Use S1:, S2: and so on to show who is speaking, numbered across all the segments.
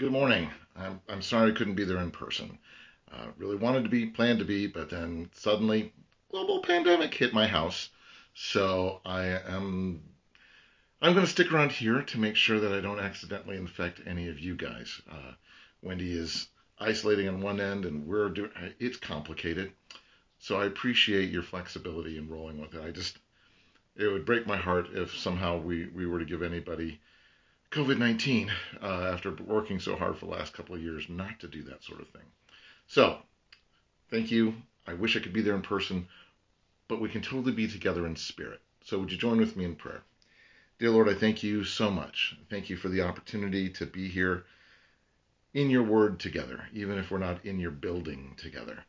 S1: Good morning. I'm, I'm sorry I couldn't be there in person. Uh, really wanted to be, planned to be, but then suddenly global pandemic hit my house. So I am I'm going to stick around here to make sure that I don't accidentally infect any of you guys. Uh, Wendy is isolating on one end, and we're doing it's complicated. So I appreciate your flexibility in rolling with it. I just it would break my heart if somehow we we were to give anybody COVID 19 uh, after working so hard for the last couple of years not to do that sort of thing. So, thank you. I wish I could be there in person, but we can totally be together in spirit. So, would you join with me in prayer? Dear Lord, I thank you so much. Thank you for the opportunity to be here in your word together, even if we're not in your building together.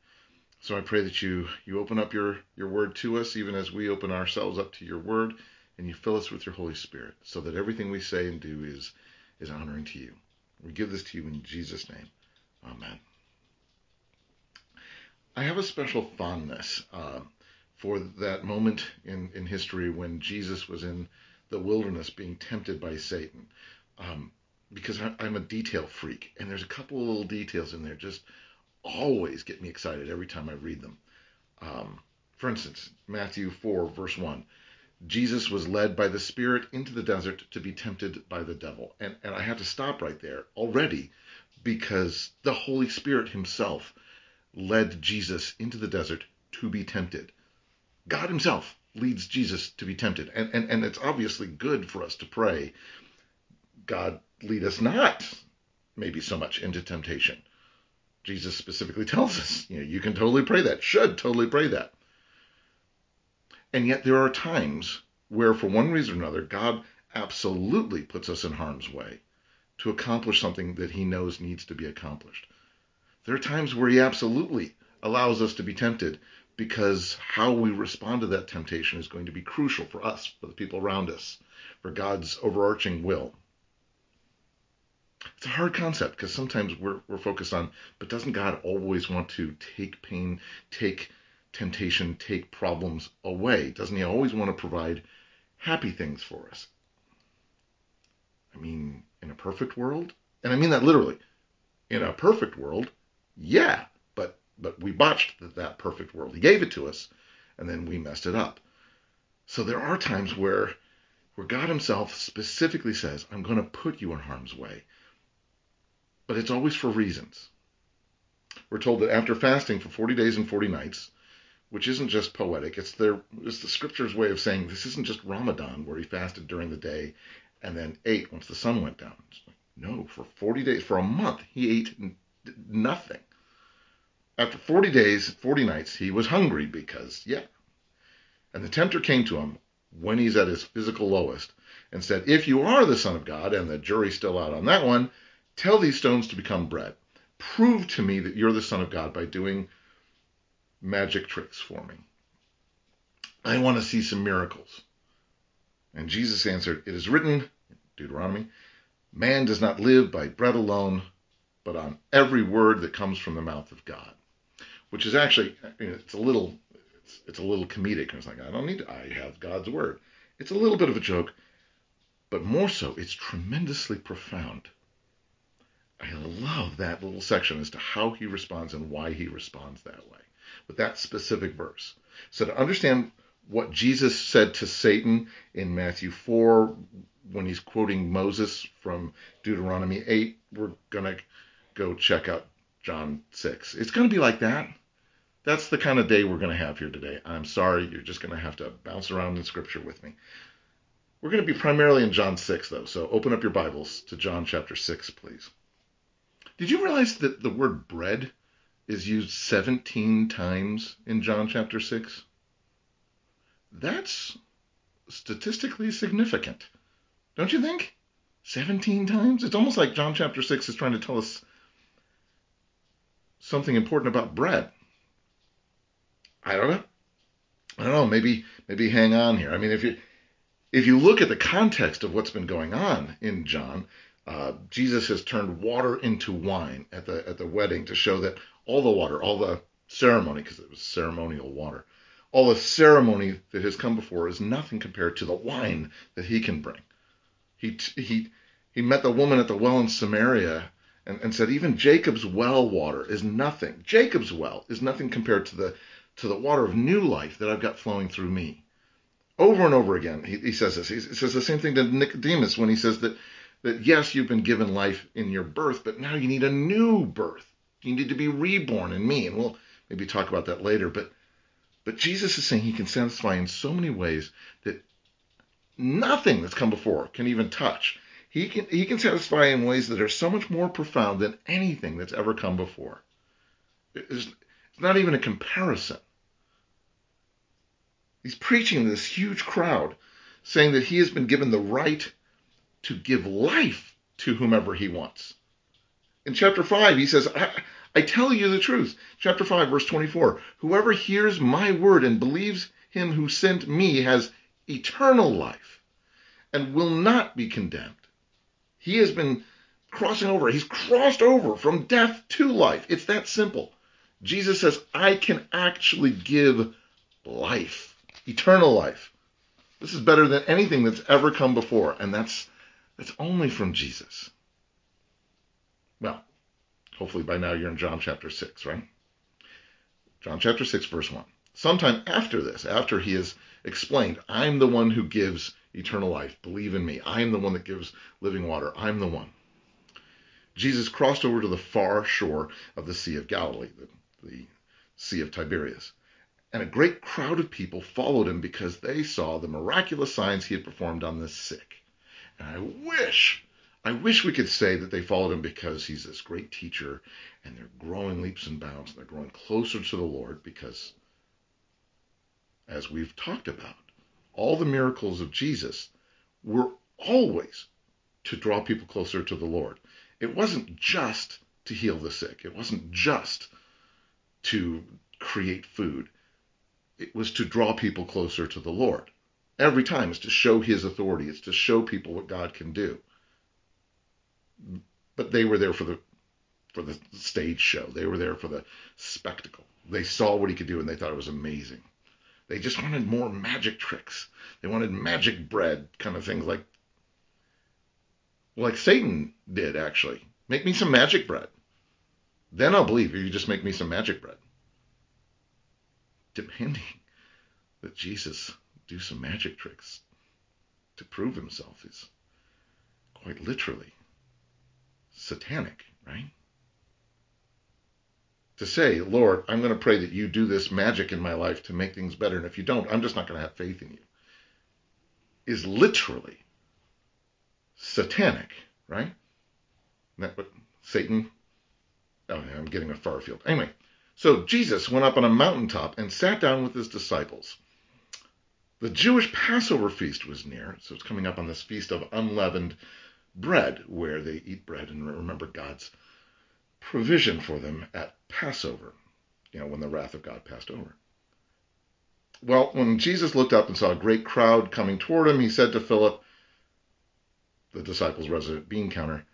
S1: So I pray that you you open up your your word to us even as we open ourselves up to your word and you fill us with your Holy Spirit so that everything we say and do is, is honoring to you. We give this to you in Jesus' name. Amen. I have a special fondness uh, for that moment in, in history when Jesus was in the wilderness being tempted by Satan. Um, because I, am a detail freak, and there's a couple of little details in there just always get me excited every time I read them. Um, for instance, Matthew 4, verse 1. Jesus was led by the Spirit into the desert to be tempted by the devil. And, and I have to stop right there already because the Holy Spirit Himself led Jesus into the desert to be tempted. God Himself leads Jesus to be tempted. And, and, and it's obviously good for us to pray, God, lead us not maybe so much into temptation. Jesus specifically tells us, you know, you can totally pray that, should totally pray that. And yet there are times where, for one reason or another, God absolutely puts us in harm's way to accomplish something that he knows needs to be accomplished. There are times where he absolutely allows us to be tempted because how we respond to that temptation is going to be crucial for us, for the people around us, for God's overarching will. It's a hard concept because sometimes we're, we're focused on, but doesn't God always want to take pain, take temptation take problems away? Doesn't he always want to provide happy things for us? I mean, in a perfect world, and I mean that literally, in a perfect world, yeah, but but we botched that perfect world. He gave it to us, and then we messed it up. So there are times where where God Himself specifically says, "I'm going to put you in harm's way," but it's always for reasons. We're told that after fasting for 40 days and 40 nights, which isn't just poetic. It's their it's the scripture's way of saying this isn't just Ramadan where he fasted during the day and then ate once the sun went down. Like, no, for 40 days, for a month, he ate nothing. After 40 days, 40 nights, he was hungry because, yeah. And the tempter came to him when he's at his physical lowest and said, If you are the Son of God, and the jury's still out on that one, tell these stones to become bread. Prove to me that you're the Son of God by doing magic tricks for me. I want to see some miracles. And Jesus answered, It is written, Deuteronomy, man does not live by bread alone, but on every word that comes from the mouth of God. Which is actually, it's a little, it's, it's a little comedic. It's like, I don't need to, I have God's word. It's a little bit of a joke, but more so, it's tremendously profound. I love that little section as to how he responds and why he responds that way with that specific verse. So to understand what Jesus said to Satan in Matthew 4 when he's quoting Moses from Deuteronomy 8, we're going to go check out John 6. It's going to be like that. That's the kind of day we're going to have here today. I'm sorry, you're just going to have to bounce around in Scripture with me. We're going to be primarily in John 6, though, so open up your Bibles to John chapter 6, please. Did you realize that the word bread is used 17 times in John chapter 6. That's statistically significant, don't you think? 17 times? It's almost like John chapter 6 is trying to tell us something important about bread. I don't know. I don't know. Maybe maybe hang on here. I mean, if you if you look at the context of what's been going on in John, uh, Jesus has turned water into wine at the at the wedding to show that all the water, all the ceremony, because it was ceremonial water, all the ceremony that has come before is nothing compared to the wine that he can bring. He he he met the woman at the well in Samaria, and, and said even Jacob's well water is nothing. Jacob's well is nothing compared to the to the water of new life that I've got flowing through me. Over and over again, he, he says this. He says the same thing to Nicodemus when he says that that yes, you've been given life in your birth, but now you need a new birth. You need to be reborn in me, and we'll maybe talk about that later. But but Jesus is saying he can satisfy in so many ways that nothing that's come before can even touch. He can he can satisfy in ways that are so much more profound than anything that's ever come before. It's, it's not even a comparison. He's preaching to this huge crowd, saying that he has been given the right to give life to whomever he wants. In chapter 5, he says, I, I tell you the truth. Chapter 5, verse 24 Whoever hears my word and believes him who sent me has eternal life and will not be condemned. He has been crossing over. He's crossed over from death to life. It's that simple. Jesus says, I can actually give life, eternal life. This is better than anything that's ever come before, and that's that's only from Jesus. Well, hopefully by now you're in John chapter 6, right? John chapter 6, verse 1. Sometime after this, after he has explained, I'm the one who gives eternal life. Believe in me. I am the one that gives living water. I'm the one. Jesus crossed over to the far shore of the Sea of Galilee, the, the Sea of Tiberias. And a great crowd of people followed him because they saw the miraculous signs he had performed on the sick. And I wish, I wish we could say that they followed him because he's this great teacher and they're growing leaps and bounds and they're growing closer to the Lord because, as we've talked about, all the miracles of Jesus were always to draw people closer to the Lord. It wasn't just to heal the sick, it wasn't just to create food, it was to draw people closer to the Lord. Every time it's to show his authority, it's to show people what God can do. But they were there for the for the stage show. They were there for the spectacle. They saw what he could do and they thought it was amazing. They just wanted more magic tricks. They wanted magic bread, kind of things like like Satan did actually. Make me some magic bread. Then I'll believe if you just make me some magic bread. Demanding that Jesus do some magic tricks to prove himself is quite literally satanic, right? to say, Lord, I'm going to pray that you do this magic in my life to make things better. And if you don't, I'm just not going to have faith in you, is literally satanic, right? That what Satan. Oh, I'm getting a far field. Anyway, so Jesus went up on a mountaintop and sat down with his disciples. The Jewish Passover feast was near, so it's coming up on this feast of unleavened bread, where they eat bread and remember God's provision for them at Passover, you know, when the wrath of God passed over. Well, when Jesus looked up and saw a great crowd coming toward him, he said to Philip, the disciples' resident bean counter,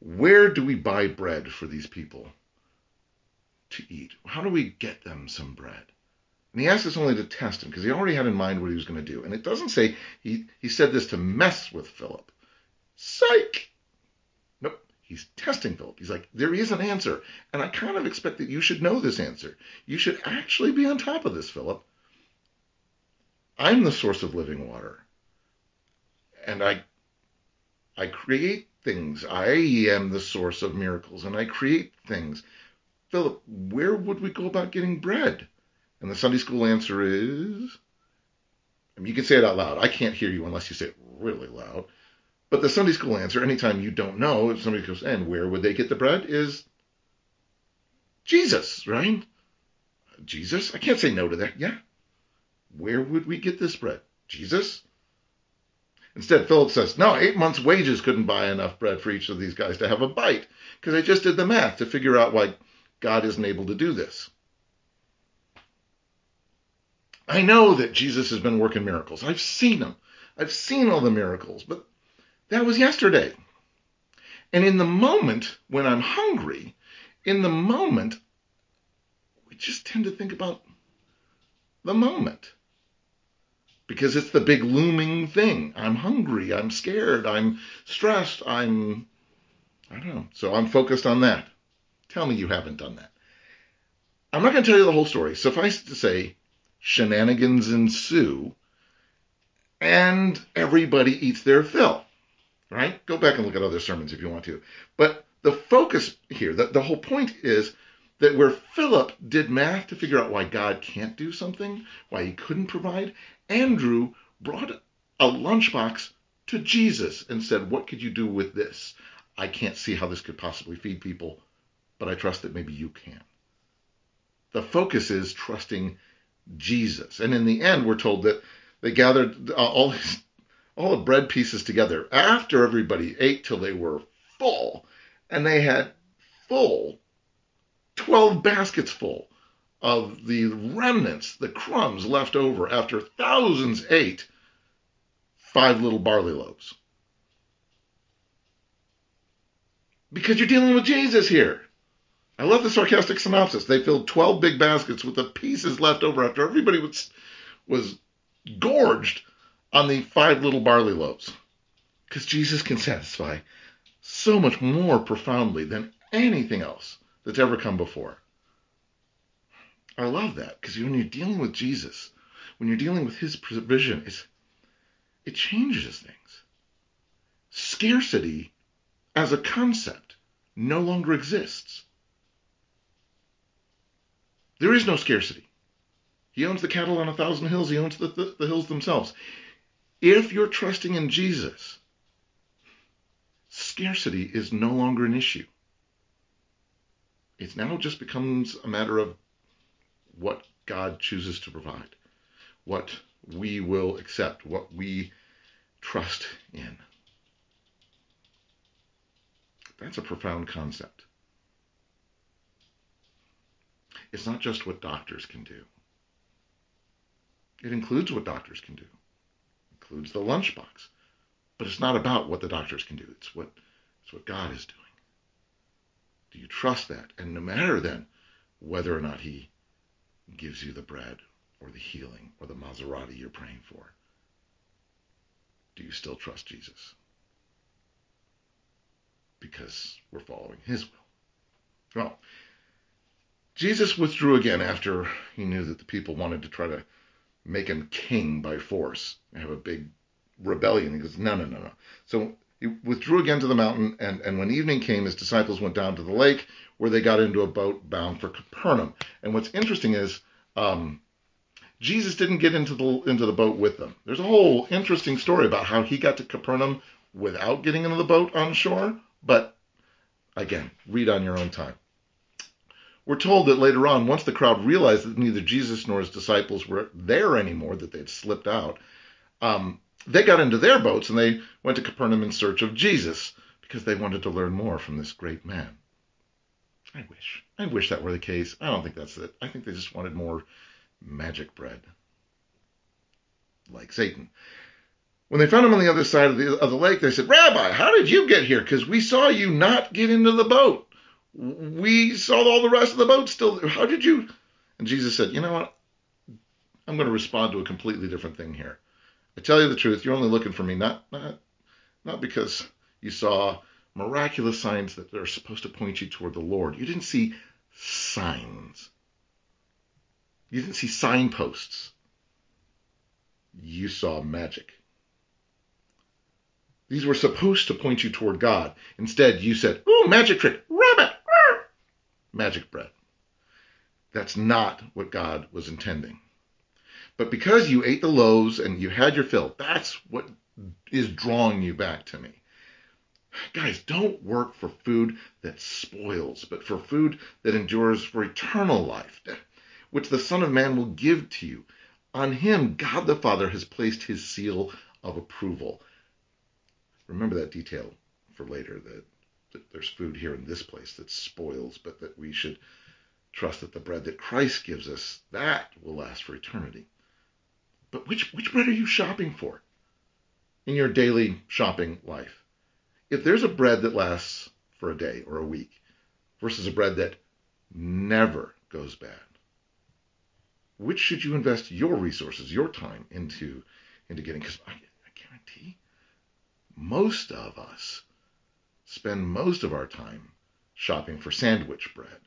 S1: Where do we buy bread for these people to eat? How do we get them some bread? And he asked this only to test him because he already had in mind what he was going to do. And it doesn't say he, he said this to mess with Philip. Psych! Nope. He's testing Philip. He's like, there is an answer. And I kind of expect that you should know this answer. You should actually be on top of this, Philip. I'm the source of living water. And I I create things. I am the source of miracles and I create things. Philip, where would we go about getting bread? And the Sunday school answer is I mean, you can say it out loud. I can't hear you unless you say it really loud. But the Sunday school answer, anytime you don't know, if somebody goes, and where would they get the bread, is Jesus, right? Jesus? I can't say no to that. Yeah. Where would we get this bread? Jesus? Instead, Philip says, no, eight months' wages couldn't buy enough bread for each of these guys to have a bite, because I just did the math to figure out why God isn't able to do this. I know that Jesus has been working miracles. I've seen them. I've seen all the miracles, but that was yesterday. And in the moment when I'm hungry, in the moment, we just tend to think about the moment because it's the big looming thing. I'm hungry, I'm scared, I'm stressed, I'm I don't know. So I'm focused on that. Tell me you haven't done that. I'm not going to tell you the whole story. Suffice to say, shenanigans ensue, and everybody eats their fill. Right? Go back and look at other sermons if you want to. But the focus here, the, the whole point is that where Philip did math to figure out why God can't do something, why he couldn't provide, Andrew brought a lunchbox to Jesus and said, What could you do with this? I can't see how this could possibly feed people, but I trust that maybe you can. The focus is trusting Jesus. And in the end, we're told that they gathered all these, all the bread pieces together after everybody ate till they were full. And they had full 12 baskets full of the remnants, the crumbs left over after thousands ate five little barley loaves. Because you're dealing with Jesus here. I love the sarcastic synopsis. They filled 12 big baskets with the pieces left over after everybody was, was gorged on the five little barley loaves. Because Jesus can satisfy so much more profoundly than anything else that's ever come before. I love that because when you're dealing with Jesus, when you're dealing with his provision, it changes things. Scarcity as a concept no longer exists. There is no scarcity. He owns the cattle on a thousand hills. He owns the, the, the hills themselves. If you're trusting in Jesus, scarcity is no longer an issue. It now just becomes a matter of what God chooses to provide, what we will accept, what we trust in. That's a profound concept. It's not just what doctors can do. It includes what doctors can do. Includes the lunchbox. But it's not about what the doctors can do. It's what it's what God is doing. Do you trust that? And no matter then whether or not he gives you the bread or the healing or the Maserati you're praying for, do you still trust Jesus? Because we're following his will. Well, Jesus withdrew again after he knew that the people wanted to try to make him king by force and have a big rebellion. He goes, no, no, no, no. So he withdrew again to the mountain, and, and when evening came, his disciples went down to the lake where they got into a boat bound for Capernaum. And what's interesting is um, Jesus didn't get into the into the boat with them. There's a whole interesting story about how he got to Capernaum without getting into the boat on shore. But again, read on your own time. We're told that later on, once the crowd realized that neither Jesus nor his disciples were there anymore, that they'd slipped out, um, they got into their boats and they went to Capernaum in search of Jesus because they wanted to learn more from this great man. I wish. I wish that were the case. I don't think that's it. I think they just wanted more magic bread. Like Satan. When they found him on the other side of the, of the lake, they said, Rabbi, how did you get here? Because we saw you not get into the boat. We saw all the rest of the boat still. How did you? And Jesus said, You know what? I'm going to respond to a completely different thing here. I tell you the truth, you're only looking for me not not not because you saw miraculous signs that are supposed to point you toward the Lord. You didn't see signs. You didn't see signposts. You saw magic. These were supposed to point you toward God. Instead, you said, Ooh, magic trick, magic bread. That's not what God was intending. But because you ate the loaves and you had your fill, that's what is drawing you back to me. Guys, don't work for food that spoils, but for food that endures for eternal life, which the Son of Man will give to you. On him, God the Father has placed his seal of approval. Remember that detail for later that, there's food here in this place that spoils, but that we should trust that the bread that Christ gives us, that will last for eternity. But which, which bread are you shopping for in your daily shopping life? If there's a bread that lasts for a day or a week versus a bread that never goes bad, which should you invest your resources, your time into, into getting? Because I, I guarantee most of us spend most of our time shopping for sandwich bread.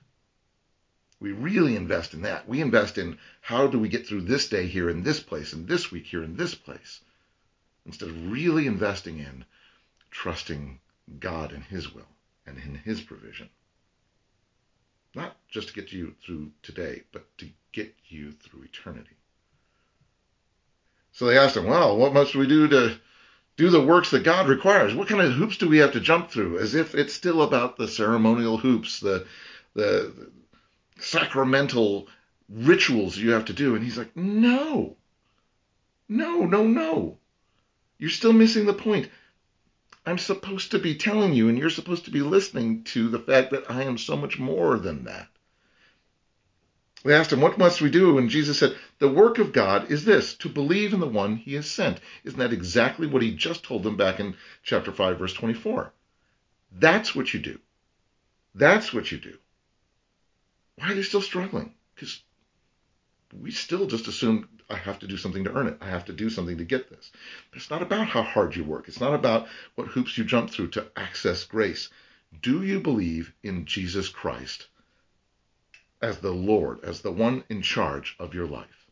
S1: We really invest in that. We invest in how do we get through this day here in this place and this week here in this place instead of really investing in trusting God and His will and in His provision. Not just to get you through today, but to get you through eternity. So they asked him, Well, what must we do to do the works that God requires? What kind of hoops do we have to jump through? As if it's still about the ceremonial hoops, the the, sacramental rituals you have to do. And he's like, No. No, no, no. You're still missing the point. I'm supposed to be telling you, and you're supposed to be listening to the fact that I am so much more than that. They asked him, What must we do? And Jesus said, The work of God is this, to believe in the one he has sent. Isn't that exactly what he just told them back in chapter 5, verse 24? That's what you do. That's what you do. Why are they still struggling? Because we still just assume I have to do something to earn it. I have to do something to get this. But it's not about how hard you work. It's not about what hoops you jump through to access grace. Do you believe in Jesus Christ as the Lord, as the one in charge of your life?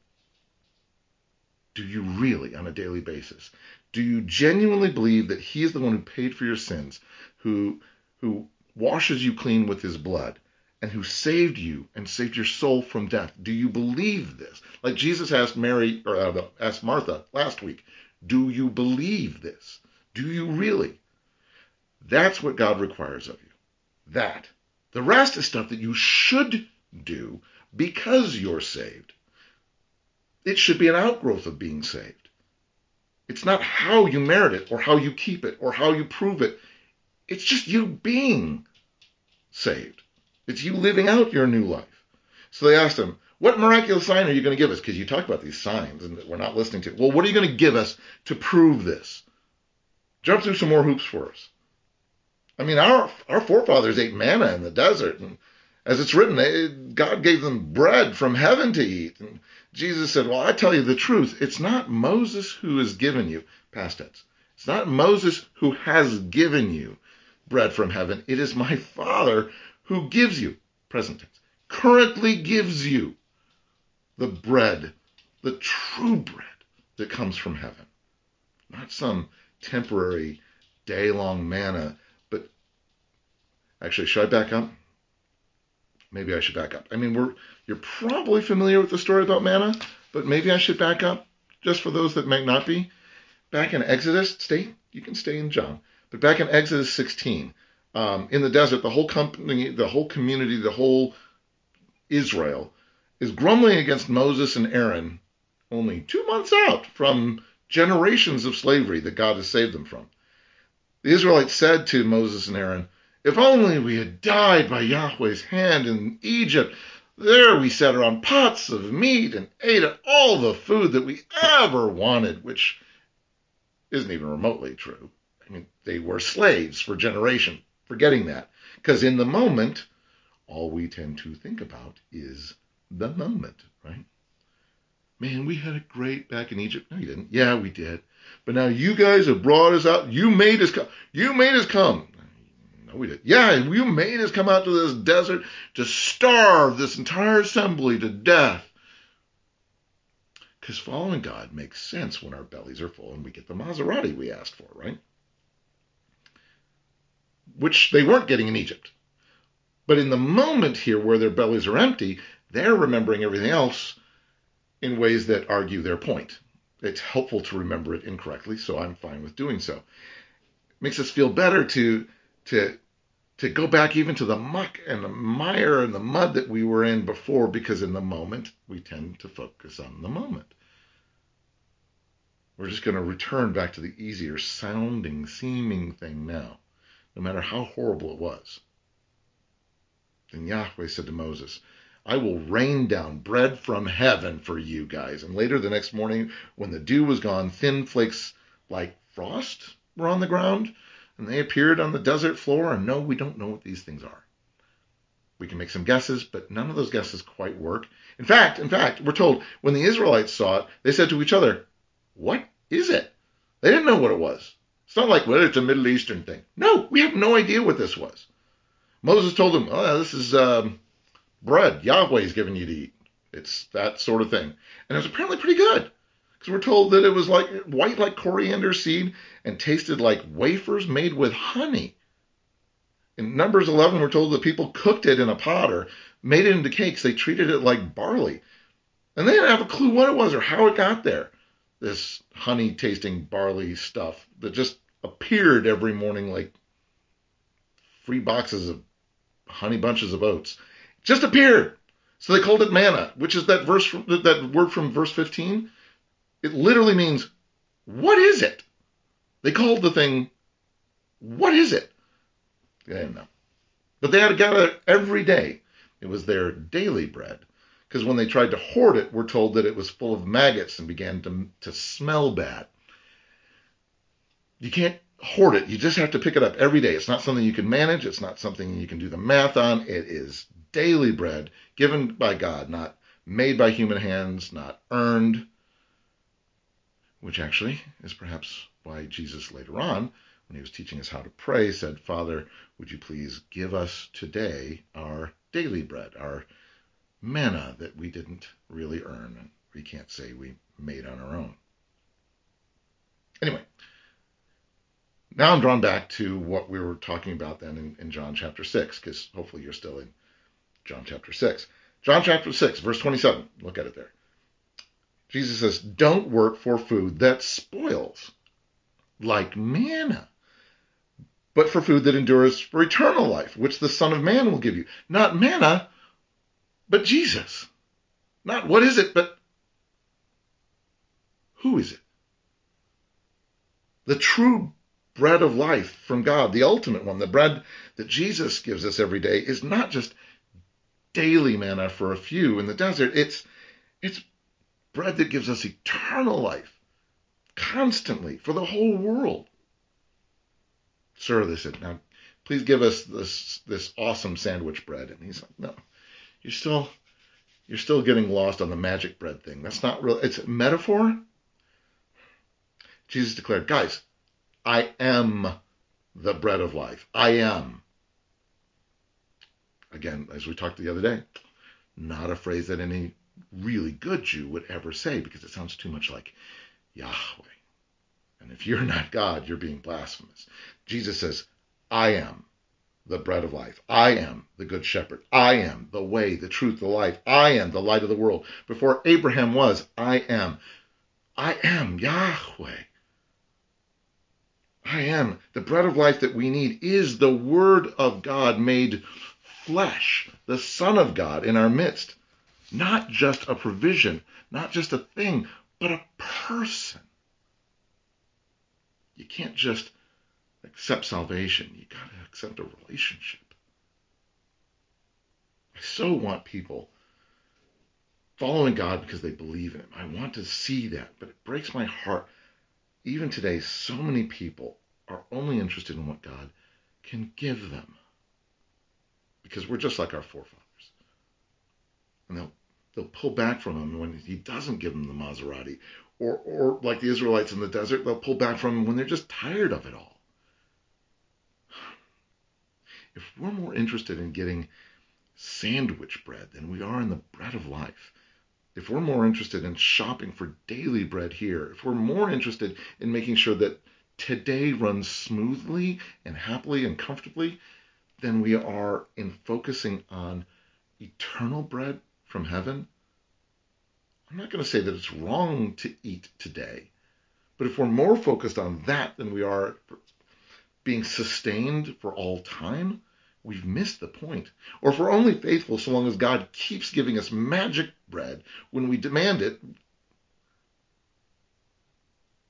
S1: Do you really, on a daily basis, do you genuinely believe that He is the one who paid for your sins, who who washes you clean with His blood, and who saved you and saved your soul from death. Do you believe this? Like Jesus asked Mary or uh, asked Martha last week, do you believe this? Do you really? That's what God requires of you. That. The rest is stuff that you should do because you're saved. It should be an outgrowth of being saved. It's not how you merit it or how you keep it or how you prove it. It's just you being saved. It's you living out your new life. So they asked him, What miraculous sign are you going to give us? Because you talk about these signs and we're not listening to. Well, what are you going to give us to prove this? Jump through some more hoops for us. I mean, our our forefathers ate manna in the desert, and as it's written, God gave them bread from heaven to eat. And Jesus said, Well, I tell you the truth. It's not Moses who has given you, past tense. It's not Moses who has given you bread from heaven. It is my Father who gives you, present tense, currently gives you the bread, the true bread that comes from heaven. Not some temporary day long manna, but actually, should I back up? Maybe I should back up. I mean, we're you're probably familiar with the story about manna, but maybe I should back up just for those that might not be. Back in Exodus, stay, you can stay in John, but back in Exodus 16, um, in the desert, the whole company, the whole community, the whole Israel is grumbling against Moses and Aaron only two months out from generations of slavery that God has saved them from. The Israelites said to Moses and Aaron, If only we had died by Yahweh's hand in Egypt. There we sat around pots of meat and ate all the food that we ever wanted, which isn't even remotely true. I mean, they were slaves for generations forgetting that. Because in the moment, all we tend to think about is the moment, right? Man, we had a great back in Egypt. No, you didn't. Yeah, we did. But now you guys have brought us out. You made us come. You made us come. No, we did. Yeah, you made us come out to this desert to starve this entire assembly to death. Because following God makes sense when our bellies are full and we get the Maserati we asked for, right? which they weren't getting in Egypt. But in the moment here where their bellies are empty, they're remembering everything else in ways that argue their point. It's helpful to remember it incorrectly, so I'm fine with doing so. It makes us feel better to to to go back even to the muck and the mire and the mud that we were in before because in the moment we tend to focus on the moment. We're just going to return back to the easier sounding, seeming thing now no matter how horrible it was. Then Yahweh said to Moses, I will rain down bread from heaven for you guys. And later the next morning, when the dew was gone, thin flakes like frost were on the ground, and they appeared on the desert floor. And no, we don't know what these things are. We can make some guesses, but none of those guesses quite work. In fact, in fact, we're told when the Israelites saw it, they said to each other, What is it? They didn't know what it was. It's not like, well, it's a Middle Eastern thing. No, we have no idea what this was. Moses told them, oh, this is um, bread Yahweh's given you to eat. It's that sort of thing. And it was apparently pretty good because we're told that it was like white like coriander seed and tasted like wafers made with honey. In Numbers 11, we're told that people cooked it in a pot or made it into cakes. They treated it like barley. And they didn't have a clue what it was or how it got there. This honey tasting barley stuff that just appeared every morning like free boxes of honey bunches of oats. Just appeared. So they called it manna, which is that verse that word from verse 15. It literally means, what is it? They called the thing, what is it? They didn't know. But they had to gather every day. It was their daily bread. Because when they tried to hoard it, we're told that it was full of maggots and began to, to smell bad. You can't hoard it. You just have to pick it up every day. It's not something you can manage. It's not something you can do the math on. It is daily bread given by God, not made by human hands, not earned, which actually is perhaps why Jesus later on, when he was teaching us how to pray, said, Father, would you please give us today our daily bread, our manna that we didn't really earn and we can't say we made on our own. Anyway, now I'm drawn back to what we were talking about then in, in John chapter 6, because hopefully you're still in John chapter 6. John chapter 6, verse 27. Look at it there. Jesus says, Don't work for food that spoils, like manna, but for food that endures for eternal life, which the Son of Man will give you. Not manna, but Jesus. Not what is it, but who is it? The true bread of life from God, the ultimate one, the bread that Jesus gives us every day, is not just daily manna for a few in the desert. It's it's bread that gives us eternal life constantly for the whole world. Sir, they said, now please give us this this awesome sandwich bread. And he's like, no, you're still you're still getting lost on the magic bread thing. That's not real. It's a metaphor. Jesus declared, guys, I am the bread of life. I am. Again, as we talked the other day, not a phrase that any really good Jew would ever say because it sounds too much like Yahweh. And if you're not God, you're being blasphemous. Jesus says, I am the bread of life. I am the good shepherd. I am the way, the truth, the life. I am the light of the world. Before Abraham was, I am. I am Yahweh. I am. The bread of life that we need is the Word of God made flesh, the Son of God in our midst. Not just a provision, not just a thing, but a person. You can't just accept salvation. You got to accept a relationship. I so want people following God because they believe in Him. I want to see that, but it breaks my heart. Even today, so many people are only interested in what God can give them because we're just like our forefathers. And they'll, they'll pull back from Him when He doesn't give them the Maserati. Or, or like the Israelites in the desert, they'll pull back from Him when they're just tired of it all if we're more interested in getting sandwich bread than we are in the bread of life, if we're more interested in shopping for daily bread here, if we're more interested in making sure that today runs smoothly and happily and comfortably than we are in focusing on eternal bread from heaven, I'm not going to say that it's wrong to eat today, but if we're more focused on that than we are being sustained for all time, we've missed the point. Or if we're only faithful so long as God keeps giving us magic bread when we demand it,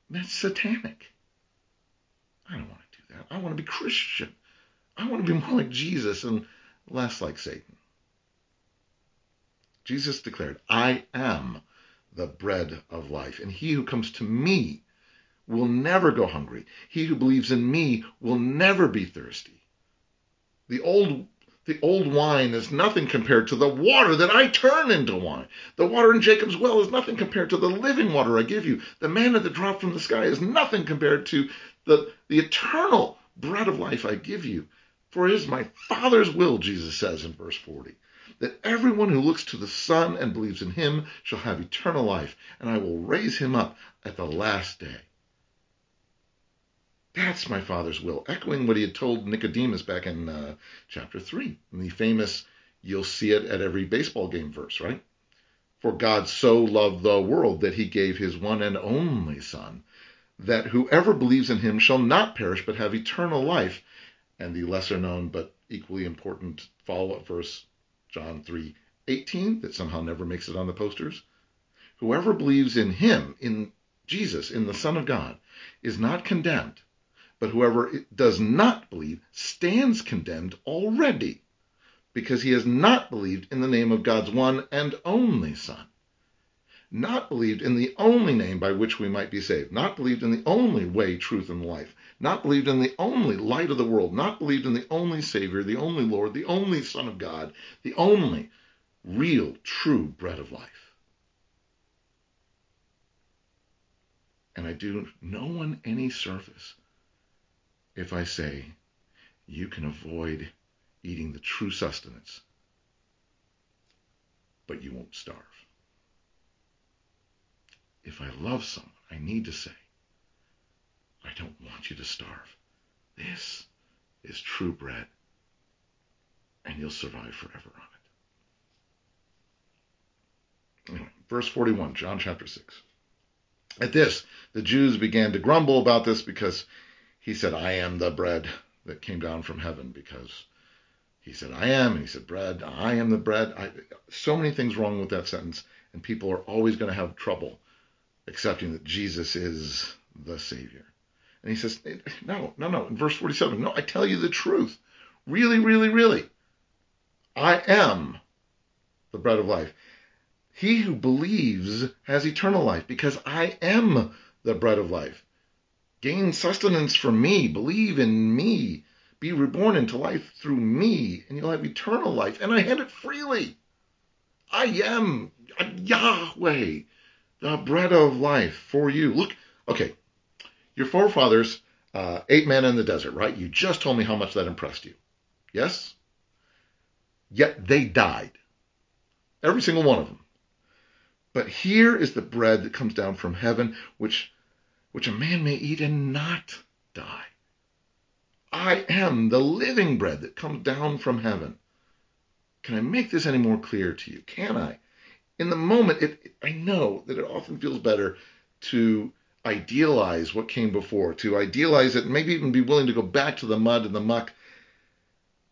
S1: that's satanic. I don't want to do that. I want to be Christian. I want to be more like Jesus and less like Satan. Jesus declared, I am the bread of life, and he who comes to me will never go hungry. He who believes in me will never be thirsty. The old the old wine is nothing compared to the water that I turn into wine. The water in Jacob's well is nothing compared to the living water I give you. The manna that dropped from the sky is nothing compared to the, the eternal bread of life I give you. For it is my Father's will, Jesus says in verse 40, that everyone who looks to the Son and believes in him shall have eternal life, and I will raise him up at the last day. That's my Father's will, echoing what he had told Nicodemus back in uh, chapter 3, in the famous, you'll see it at every baseball game verse, right? For God so loved the world that he gave his one and only Son, that whoever believes in him shall not perish but have eternal life. And the lesser known but equally important follow up verse, John 3 18, that somehow never makes it on the posters. Whoever believes in him, in Jesus, in the Son of God, is not condemned, but whoever does not believe stands condemned already, because he has not believed in the name of God's one and only Son not believed in the only name by which we might be saved, not believed in the only way, truth, and life, not believed in the only light of the world, not believed in the only Savior, the only Lord, the only Son of God, the only real, true bread of life. And I do no one any service if I say you can avoid eating the true sustenance, but you won't starve if I love someone, I need to say, I don't want you to starve. This is true bread, and you'll survive forever on it. Anyway, verse 41, John chapter 6. At this, the Jews began to grumble about this because he said, I am the bread that came down from heaven, because he said, I am, and he said, bread, I am the bread. I, so many things wrong with that sentence, and people are always going to have trouble accepting that Jesus is the Savior. And he says, No, no, no. In verse 47, no, I tell you the truth. Really, really, really. I am the bread of life. He who believes has eternal life because I am the bread of life. Gain sustenance from me. Believe in me. Be reborn into life through me, and you'll have eternal life. And I hand it freely. I am Yahweh the bread of life for you. Look, okay, your forefathers uh, ate manna in the desert, right? You just told me how much that impressed you. Yes? Yet they died. Every single one of them. But here is the bread that comes down from heaven, which, which a man may eat and not die. I am the living bread that comes down from heaven. Can I make this any more clear to you? Can I? in the moment, it, I know that it often feels better to idealize what came before, to idealize it, and maybe even be willing to go back to the mud and the muck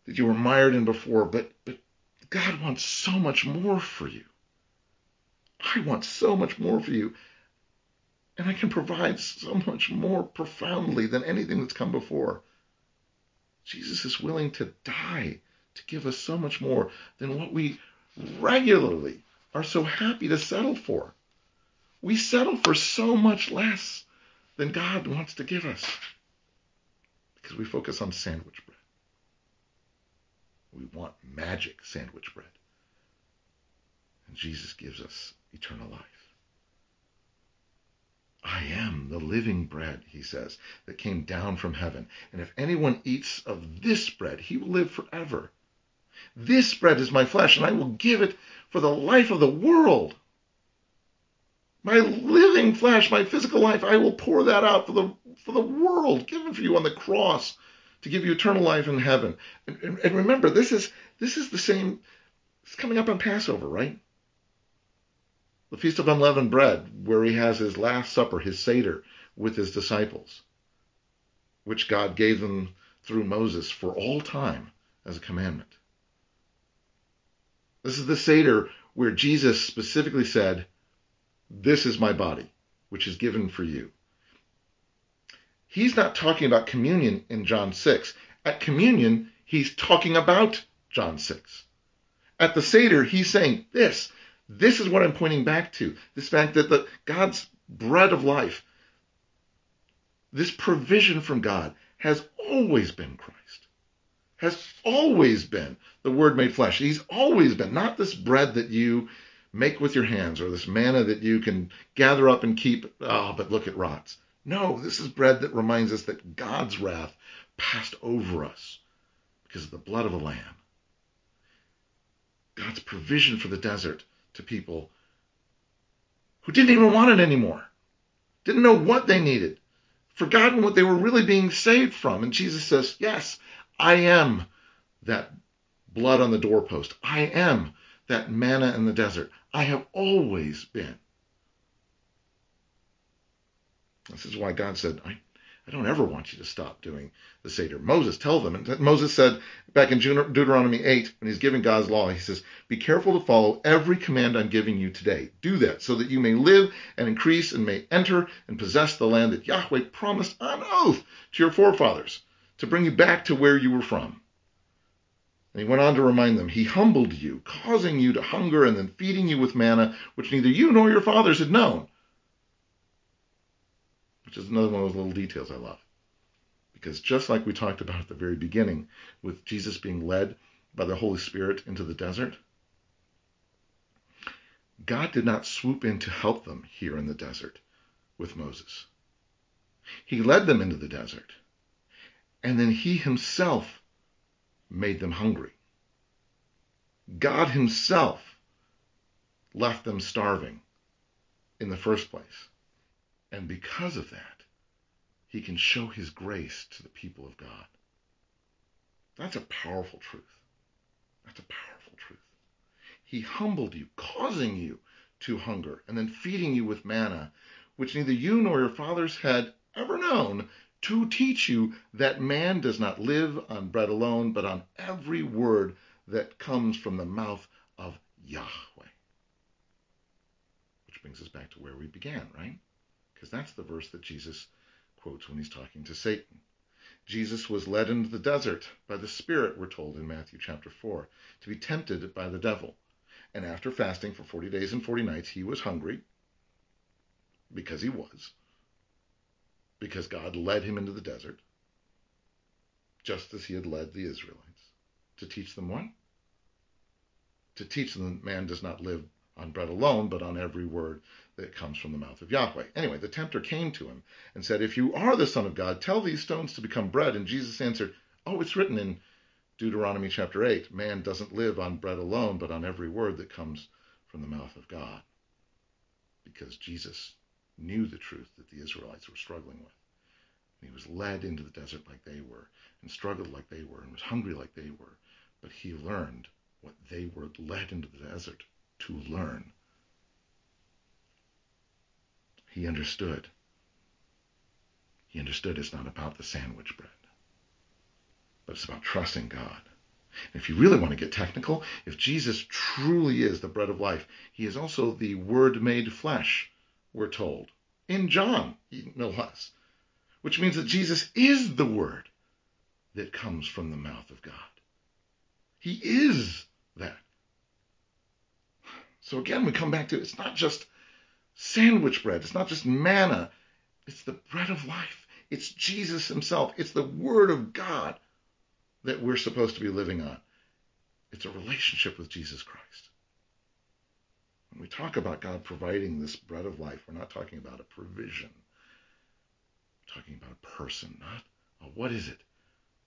S1: that you were mired in before. But, but God wants so much more for you. I want so much more for you. And I can provide so much more profoundly than anything that's come before. Jesus is willing to die to give us so much more than what we regularly are so happy to settle for. We settle for so much less than God wants to give us because we focus on sandwich bread. We want magic sandwich bread. And Jesus gives us eternal life. I am the living bread, he says, that came down from heaven. And if anyone eats of this bread, he will live forever. This bread is my flesh, and I will give it for the life of the world. My living flesh, my physical life, I will pour that out for the for the world, given for you on the cross to give you eternal life in heaven. And, and, remember, this is this is the same. It's coming up on Passover, right? The Feast of Unleavened Bread, where he has his Last Supper, his Seder, with his disciples, which God gave them through Moses for all time as a commandment. This is the Seder where Jesus specifically said, This is my body, which is given for you. He's not talking about communion in John 6. At communion, he's talking about John 6. At the Seder, he's saying this. This is what I'm pointing back to. This fact that the, God's bread of life, this provision from God, has always been Christ has always been the Word made flesh. He's always been, not this bread that you make with your hands or this manna that you can gather up and keep. Oh, but look, it rots. No, this is bread that reminds us that God's wrath passed over us because of the blood of a lamb. God's provision for the desert to people who didn't even want it anymore, didn't know what they needed, forgotten what they were really being saved from. And Jesus says, Yes, I am that blood on the doorpost. I am that manna in the desert. I have always been. This is why God said, I, I don't ever want you to stop doing the Seder. Moses, tell them. And Moses said back in Deuteronomy 8, when he's giving God's law, he says, Be careful to follow every command I'm giving you today. Do that so that you may live and increase and may enter and possess the land that Yahweh promised on oath to your forefathers to bring you back to where you were from. And he went on to remind them, He humbled you, causing you to hunger and then feeding you with manna, which neither you nor your fathers had known which is another one of those little details I love. Because just like we talked about at the very beginning, with Jesus being led by the Holy Spirit into the desert, God did not swoop in to help them here in the desert with Moses. He led them into the desert, and then he himself made them hungry. God himself left them starving in the first place. And because of that, he can show his grace to the people of God. That's a powerful truth. That's a powerful truth. He humbled you, causing you to hunger, and then feeding you with manna, which neither you nor your fathers had ever known, to teach you that man does not live on bread alone, but on every word that comes from the mouth of Yahweh. Which brings us back to where we began, right? because that's the verse that Jesus quotes when he's talking to Satan. Jesus was led into the desert by the Spirit, we're told in Matthew chapter 4, to be tempted by the devil. And after fasting for 40 days and 40 nights, he was hungry because he was, because God led him into the desert, just as he had led the Israelites, to teach them what? To teach them that man does not live on bread alone, but on every word that comes from the mouth of Yahweh. Anyway, the tempter came to him and said, If you are the Son of God, tell these stones to become bread. And Jesus answered, Oh, it's written in Deuteronomy chapter 8 man doesn't live on bread alone, but on every word that comes from the mouth of God. Because Jesus knew the truth that the Israelites were struggling with. And he was led into the desert like they were, and struggled like they were, and was hungry like they were. But he learned what they were led into the desert to learn. He understood. He understood it's not about the sandwich bread, but it's about trusting God. And if you really want to get technical, if Jesus truly is the bread of life, he is also the Word made flesh, we're told, in John, no less, which means that Jesus is the Word that comes from the mouth of God. He is that. So again, we come back to it's not just sandwich bread, it's not just manna, it's the bread of life. It's Jesus himself. It's the Word of God that we're supposed to be living on. It's a relationship with Jesus Christ. When we talk about God providing this bread of life, we're not talking about a provision. We're talking about a person, not a what is it,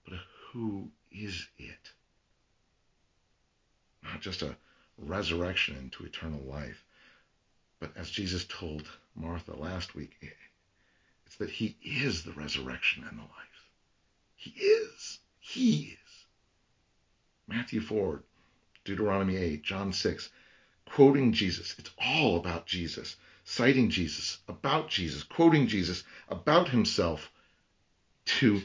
S1: but a who is it. Not just a resurrection into eternal life. But as Jesus told Martha last week, it's that he is the resurrection and the life. He is. He is. Matthew 4, Deuteronomy 8, John 6, quoting Jesus. It's all about Jesus, citing Jesus, about Jesus, quoting Jesus, about himself to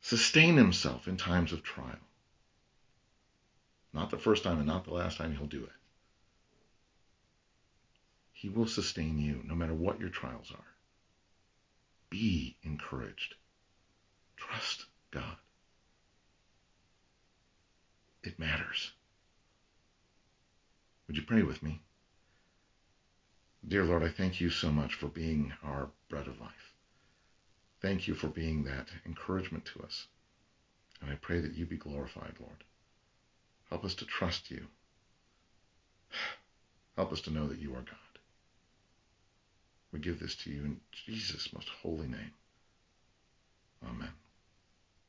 S1: sustain himself in times of trial. Not the first time and not the last time he'll do it. He will sustain you no matter what your trials are. Be encouraged. Trust God. It matters. Would you pray with me? Dear Lord, I thank you so much for being our bread of life. Thank you for being that encouragement to us. And I pray that you be glorified, Lord. Help us to trust you. Help us to know that you are God. We give this to you in Jesus' most holy name. Amen.